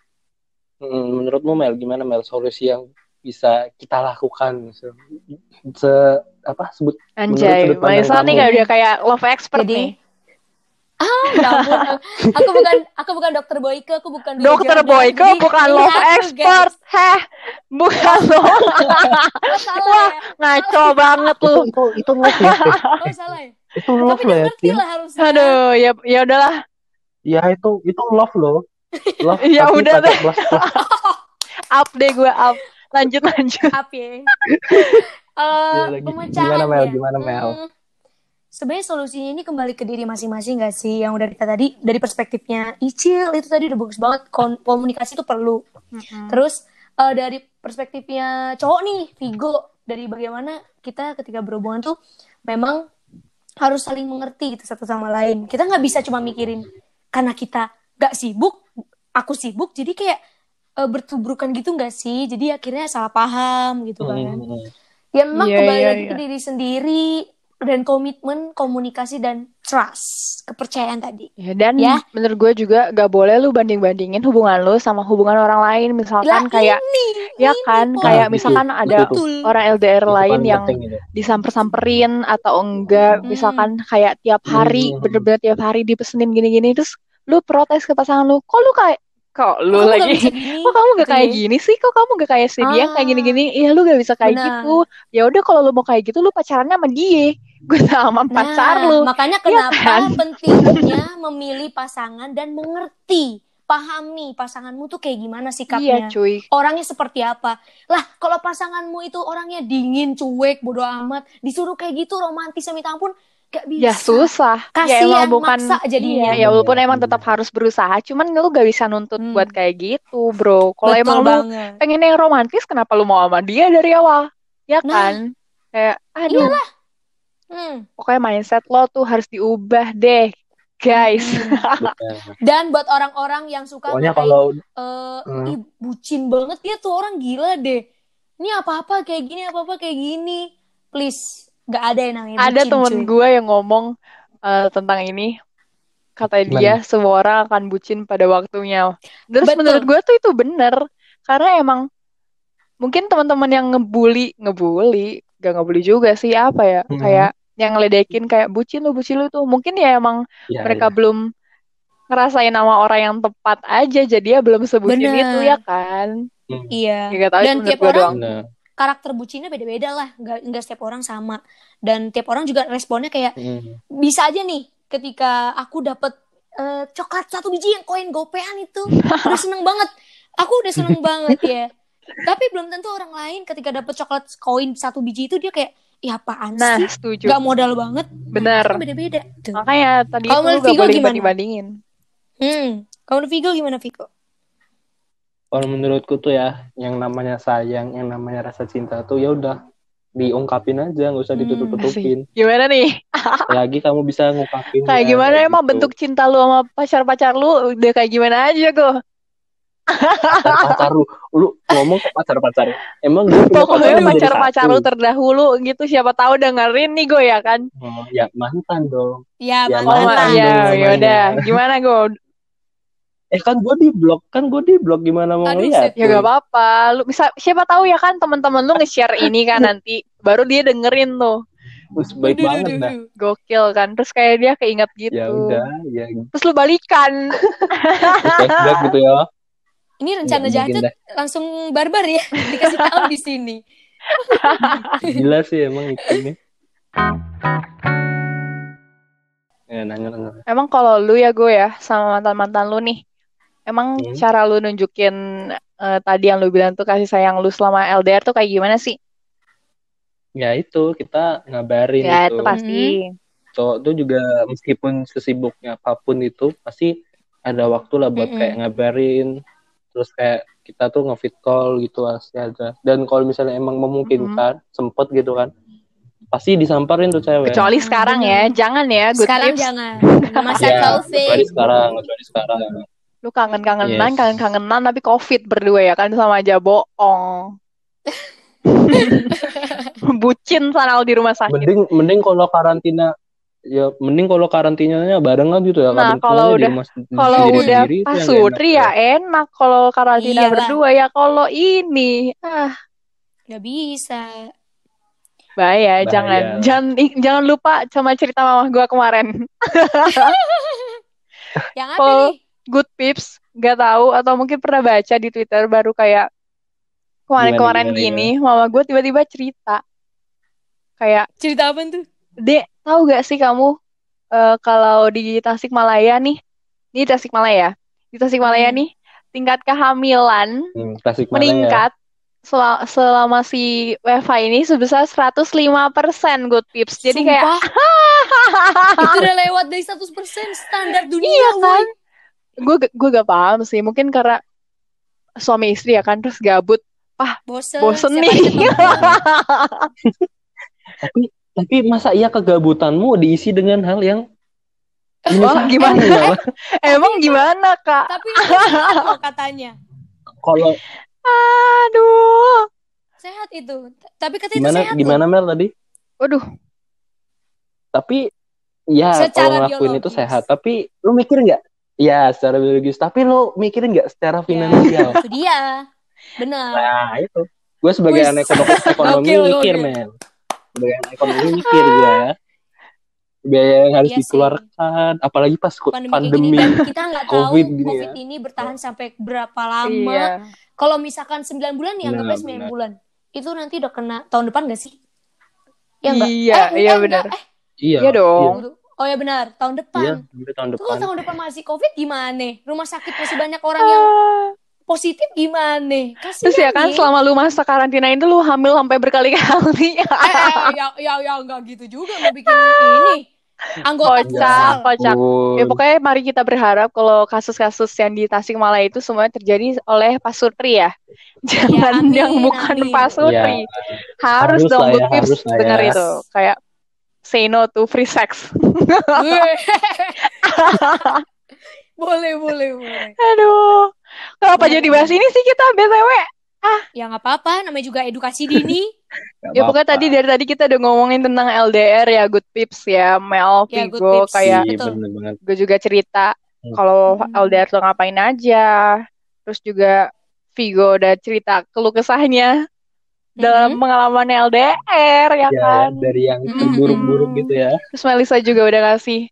Mm, menurutmu Mel gimana Mel solusi yang bisa kita lakukan se, se- apa sebut anjay Maisa nih kayak udah kayak love expert Jadi, nih Ah, ya ampun. Aku bukan aku bukan dokter Boyke, aku bukan dokter. Boyke Jadi, bukan love expert guys. heh bukan lo Oh, salah Wah, ya. ngaco banget itu lu itu itu love ya Tin. Oh, salah ya. itu love Tapi ya ngerti Tin. lah harusnya. aduh ya ya udahlah ya itu itu love loh love Ya udah deh. plus plus up deh gue up lanjut lanjut Up ya. Eh, lagi. pemecahan Gimana, Mel? ya. Gimana, Mel? Hmm, Sebenarnya solusinya ini kembali ke diri masing-masing gak sih? Yang udah kita tadi dari perspektifnya Icil itu tadi udah bagus banget. Kon- komunikasi itu perlu. Terus eh, dari perspektifnya cowok nih, Vigo, dari bagaimana kita ketika berhubungan tuh memang harus saling mengerti gitu satu sama lain. Kita nggak bisa cuma mikirin karena kita nggak sibuk, aku sibuk, jadi kayak eh, bertubrukan gitu nggak sih? Jadi akhirnya salah paham gitu kan. Hmm. Ya memang Iya, kembali iya, lagi ke iya. diri sendiri dan komitmen, komunikasi dan trust, kepercayaan tadi. Ya, dan Ya. menurut gue juga gak boleh lu banding-bandingin hubungan lu sama hubungan orang lain. Misalkan Lah, kayak, ini, ya ini kan, poin. kayak Nah, misalkan ada Betul. orang LDR Itu lain yang penting itu. disamper-samperin atau enggak. Hmm. Misalkan kayak tiap hari, Hmm. bener-bener tiap hari dipesenin gini-gini. Terus lu protes ke pasangan lu, kok lu kayak, kok lu Kok kamu lagi, gini? kok kamu gak Gitu kayak ya. gini sih? Kok kamu gak kayak si dia yang kayak Ah. gini-gini? Iya lu gak bisa kayak Benar. gitu. Ya udah kalau lu mau kayak gitu, lu pacarannya sama dia. Gue sama pacar lu. Nah, makanya Iya kenapa kan? pentingnya memilih pasangan dan mengerti, pahami pasanganmu tuh kayak gimana Iya sikapnya. cuy. Orangnya seperti apa? Lah, kalau pasanganmu itu orangnya dingin, cuek, bodo amat, disuruh kayak gitu romantis minta ampun, gak bisa. Ya susah. ya Kasian, emang bukan maksa jadinya. Iya, ya walaupun emang tetap harus berusaha, cuman lu gak bisa nuntut Hmm. buat kayak gitu, bro. Kalau emang lu pengen yang romantis, kenapa lu mau sama dia dari awal? Ya Nah. kan? Kayak, aduh, Hmm. pokoknya mindset lo tuh harus diubah deh, guys. Hmm. Dan buat orang-orang yang suka Pokoknya ngatain, kalau eh, Hmm. bucin banget dia tuh orang gila deh. Ini apa-apa kayak gini, apa-apa kayak gini. Please, gak ada yang namanya Ada bucin, temen cuy. gue yang ngomong eh, tentang ini. Kata dia, semua orang akan bucin pada waktunya. Terus Betul. menurut gue tuh itu bener. Karena emang mungkin teman-teman yang ngebully, ngebully, gak ngebully juga sih apa ya? Hmm. Kayak yang ngeledekin kayak bucin lu, bucin lu tuh. Mungkin ya emang ya, mereka ya. belum ngerasain nama orang yang tepat aja. Jadi ya belum sebutin Bener. itu ya kan? Hmm. Iya. Ya tahu Dan tiap gue orang doang. Karakter bucinnya beda-beda lah, nggak nggak setiap orang sama. Dan tiap orang juga responnya kayak Hmm. bisa aja nih ketika aku dapet eh, coklat satu biji yang koin gopean itu udah seneng banget. Aku udah seneng banget ya. Tapi belum tentu orang lain ketika dapet coklat koin satu biji itu dia kayak, ya apaan Nah, sih? setuju. Gak modal banget. Bener. Kan beda-beda. Tuh. Makanya tadi Kalau itu lu menurut gak Vigo boleh gimana? banding-bandingin. Hmm. Kalau menurut Vigo gimana Vigo? Kalau menurutku tuh ya, yang namanya sayang, yang namanya rasa cinta tuh ya udah diungkapin aja, nggak usah Hmm, ditutup-tutupin. Gimana nih? Lagi kamu bisa ngungkapin. Kayak gimana emang bentuk cinta lu sama pacar-pacar lu udah kayak gimana aja kok? Pacar lu lu ngomong ke pacar pacar emang gue Pokoknya pacar satu. lu terdahulu gitu siapa tahu dengerin nih gue ya kan. Oh, ya mantan dong Ya, Ya, Oh mantan. mantan ya, dong ya udah. Gimana gue? eh kan gue di blok kan gue di blok gimana mau Aduh, lihat Ya gak apa-apa. Lu bisa siapa tahu ya kan teman-teman lu nge-share ini kan nanti baru dia dengerin tuh. Terus baik Aduh, banget dah. Gokil kan. Terus kayak dia keinget gitu. ya udah ya Terus lu balikan. flashback gitu ya Ini rencana jahat langsung barbar ya dikasih tahu di sini. gila sih emang itu nih ya nanya nanya Emang kalau lu ya gue ya sama mantan-mantan lu nih. Emang Hmm. cara lu nunjukin eh, tadi yang lu bilang tuh kasih sayang lu selama LDR tuh kayak gimana sih? ya itu kita ngabarin Ya itu itu pasti. cowok tuh juga meskipun sesibuknya apa pun itu pasti ada waktu lah buat Mm-mm. kayak ngabarin terus kayak kita tuh nge-fit call gitu pasti ada dan kalau misalnya emang memungkinkan sempet gitu kan pasti disamperin tuh cewek Kecuali sekarang ya, jangan ya, good Sekarang tips. jangan. Masa ya COVID. kecuali sekarang kecuali sekarang Lu kangen-kangenan, Yes. kangen-kangenan tapi covid berdua ya kan sama aja bohong. Bucin sana lu di rumah sakit. mending mending kalau karantina ya mending kalau karantinanya barengan gitu ya Nah, kalau di udah- Kalau udah itu pas sutri ya enak kalau karantina Iyalah. berdua ya kalau ini ah Gak bisa. bahaya, Bahaya. jangan jangan jangan lupa sama cerita mama gua kemarin Yang apa nih? good pips nggak tahu atau mungkin pernah baca di twitter baru kayak kemarin-kemarin gini mama gue tiba-tiba cerita kayak Cerita apa tuh? Dek tahu gak sih kamu eh, kalau di Tasikmalaya nih ini Tasikmalaya di Tasikmalaya Hmm. nih tingkat kehamilan Hmm, Tasikmalaya. meningkat sel- selama si WiFi ini sebesar 105% good pips. Jadi kayak Sumpah, itu udah lewat dari 100% standar dunia. iya kan? Gue gue gak paham sih. Mungkin karena suami istri ya kan terus gabut, Bosen. bosen siapa nih. Tapi tapi masa iya kegabutanmu diisi dengan hal yang Wah, menyesalkan gimana? ya? Emang gimana kak? Tapi loh katanya. Kalau Aduh. Sehat itu. Tapi katanya itu gimana sehat gimana Mel tadi? Waduh. Tapi ya Secara kalau ngelakuin itu sehat. Tapi lu mikir nggak? Ya secara biologis. Tapi lu mikirin nggak secara Ya, finansial? itu dia. Benar. Nah itu. Gue sebagai anak ekonomi, mikir gokil. Anak ekonomi mikir gue ya. Biaya yang harus Iya sih. dikeluarkan. Apalagi pas Pandemi, pandemi. gini dan kita nggak tahu Covid COVID, ya. ini bertahan sampai berapa lama. Iya. Kalau misalkan 9 bulan ya Benar, anggapnya 9 benar. bulan. Itu nanti udah kena tahun depan gak sih? Ya enggak? Iya, eh, iya eh, benar. Eh, Iya. Iya dong. tunggu. Oh ya benar, tahun Iya, depan. iya tahun Tuh kalau depan. tahun depan masih COVID gimana? Rumah sakit masih banyak orang yang Ah. Positif gimana? Kasihan Terus ya kan nih. selama lu masa karantina itu lu hamil sampai berkali-kali. eh, eh, ya, ya, ya enggak gitu juga mau bikin ini. Anggota Kocak, kocak. Ya pokoknya mari kita berharap kalau kasus-kasus yang di Tasikmalaya itu semuanya terjadi oleh Pak Sutri ya. Jangan amin, yang bukan amin. Pak Sutri. Harus, Harus dong ya, harus lah ya. itu. Kayak say no to free sex. Boleh, boleh, boleh. Aduh. Kenapa Boleh, jadi boleh. bahas ini sih kita BTW? Ya nggak apa-apa, namanya juga edukasi dini. Ya pokoknya apa-apa. tadi dari tadi kita udah ngomongin tentang LDR ya good tips ya Mel, Ya, Vigo kayak Iya, banget. gue juga cerita Hmm. kalau Hmm. LDR tuh ngapain aja. Terus juga Vigo udah cerita keluh kesahnya dalam Mhm. pengalaman LDR ya Ya, kan. dari yang Mm-mm. terburuk-buruk gitu ya. Terus Melisa juga udah ngasih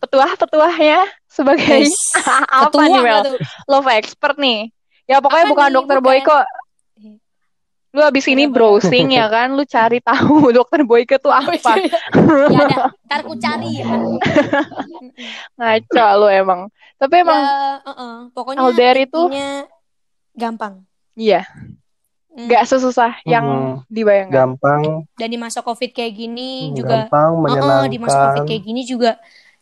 petuah-petuahnya sebagai apa ketua nih Mel? tuh? Love expert nih. Ya pokoknya Apa bukan nih? dokter Bukan. Boyko. Lu abis ini Bener-bener. browsing ya kan, lu cari tahu dokter Boyko tuh apa. ya ada, ntar ku cari ya. Ngaco lu emang. Tapi emang ya, uh-uh. pokoknya LDR itu- gampang. iya, Hmm. nggak sesusah yang Hmm. dibayangkan. Gampang, Dan di masa covid kayak gini juga, gampang, uh-uh, di masa covid menyenangkan. kayak gini juga,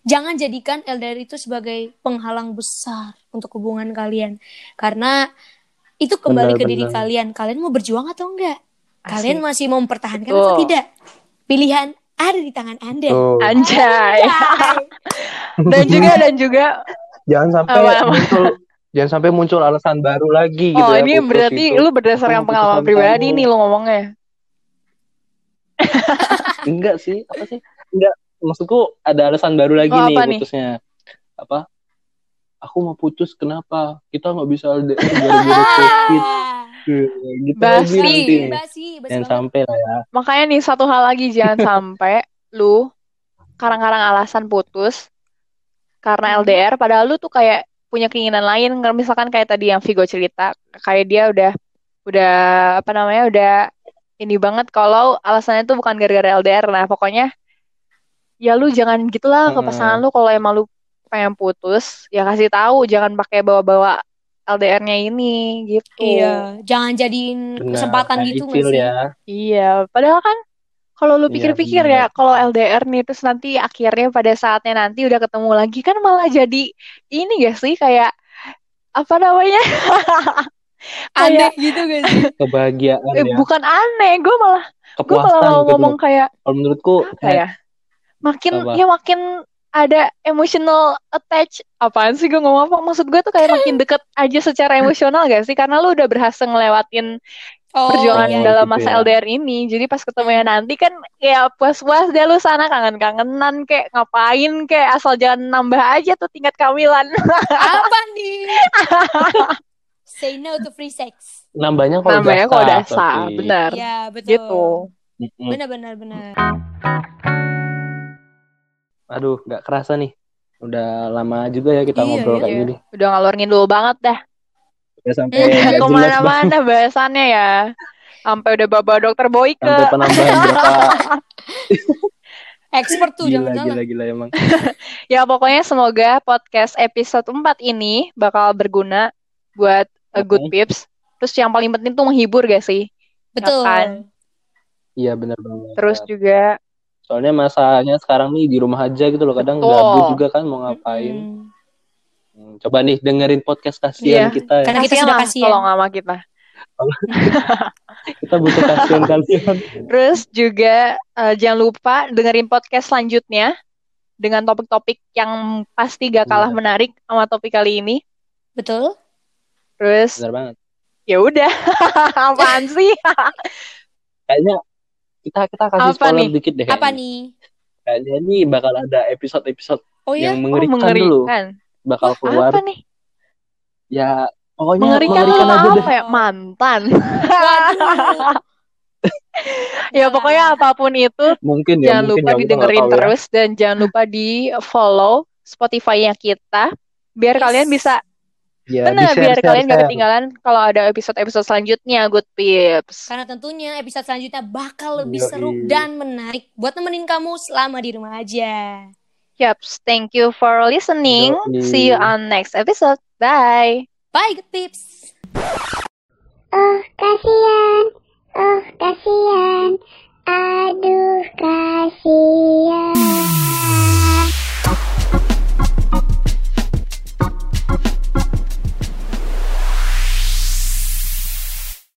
jangan jadikan LDR itu sebagai penghalang besar untuk hubungan kalian, karena itu kembali Benar, ke diri benar. kalian. Kalian mau berjuang atau enggak? Kalian Asik. masih mau mempertahankan Betul. atau tidak? Pilihan ada di tangan anda. Tuh. Anjay. Anjay. dan juga dan juga Jangan sampai Apa-apa? muncul Jangan sampai muncul alasan baru lagi gitu oh, ya. ini berarti itu. lu berdasarkan Aku pengalaman pribadi kamu. nih lu ngomongnya. Enggak sih, apa sih? Enggak. Maksudku ada alasan baru lagi Oh, nih apa nih? putusnya. Apa? Aku mau putus kenapa? Kita nggak bisa LDR gara-gara COVID. Gitu Basi. lagi nanti. Basi, basi Yang banget. sampai lah ya. Makanya nih satu hal lagi jangan sampai lu karang-karang alasan putus karena. LDR padahal lu tuh kayak punya keinginan lain misalkan kayak tadi yang Vigo cerita kayak dia udah udah apa namanya udah ini banget kalau alasannya tuh bukan gara-gara LDR nah pokoknya ya lu jangan gitulah ke Mm-mm. pasangan lu kalau emang lu pengen putus ya kasih tahu jangan pakai bawa-bawa LDR-nya ini gitu Iya, jangan jadiin Benar, kesempatan kayak gitu nggak Icil sih? ya. Iya, padahal kan kalau lu Iya, pikir-pikir benar. ya, kalau LDR nih terus nanti akhirnya pada saatnya nanti udah ketemu lagi kan malah jadi ini gak sih kayak apa namanya? Aneh kayak gitu gak sih? Kebahagiaan eh, ya. bukan aneh, gue malah gue malah mau gitu. ngomong kayak Kalau menurutku apa ya? Makin Apa? ya makin ada emotional attach apaan sih gue ngomong apa maksud gue tuh kayak makin deket aja secara emosional gak sih karena lu udah berhasil ngelewatin Oh, perjuangan iya. dalam gitu masa ya. LDR ini. Jadi pas ketemunya nanti kan kayak puas-puas deh lu sana kangen-kangenan kayak ngapain kayak asal jangan nambah aja tuh tingkat kehamilan. Apa nih? Say no to free sex. nambahnya kalau Nambahnya udah kalau udah sah, benar. Iya, betul. Gitu. Benar benar benar. Aduh, nggak kerasa nih. Udah lama juga ya kita Iya, ngobrol iya. kayak gini. Udah ngalor ngidul banget dah. Udah sampai banget. Ke mana-mana bahasannya ya. Sampai udah bawa dokter Boyke. Sampai penambahan berapa Expert tuh gila, jangan gila, gila emang. Ya pokoknya semoga podcast episode 4 ini bakal berguna buat uh, good pips. Terus yang paling penting tuh menghibur gak sih? Betul. kan? Iya benar banget. Terus juga Soalnya masanya sekarang nih di rumah aja gitu loh. Kadang Betul. gabut juga kan mau ngapain. Mm. Hmm, Coba nih dengerin podcast kasihan Iya. kita ya. Karena kita kasihan sudah kasihan. kalau nggak sama kita. Kita butuh kasihan kalian. Terus juga eh, jangan lupa dengerin podcast selanjutnya dengan topik-topik yang pasti gak kalah Iya. menarik sama topik kali ini. Betul. Terus Benar banget. ya udah, apaan sih? Kayaknya kita kita kasih Apa spoiler nih? dikit deh. Apa kayaknya. nih? Kayaknya ini bakal ada episode-episode Oh ya? yang Oh, mengerikan, dulu mengerikan. bakal keluar. Apa nih? Ya pokoknya Mengerikan, mengerikan, aja deh. apa ya? Mantan. Ya pokoknya apa pun itu Mungkin ya, jangan mungkin lupa ya, didengerin ya. terus dan jangan lupa di follow Spotify-nya kita biar Yes. kalian bisa Ya, Benar, biar share, kalian share. gak ketinggalan kalau ada episode-episode selanjutnya Good Pips. Karena tentunya episode selanjutnya bakal lebih Yoi. seru dan menarik buat nemenin kamu selama di rumah aja. Yep, thank you for listening. Yoi. See you on next episode. Bye. Bye Good Pips. Oh, kasihan. Oh, kasihan. Aduh, kasihan.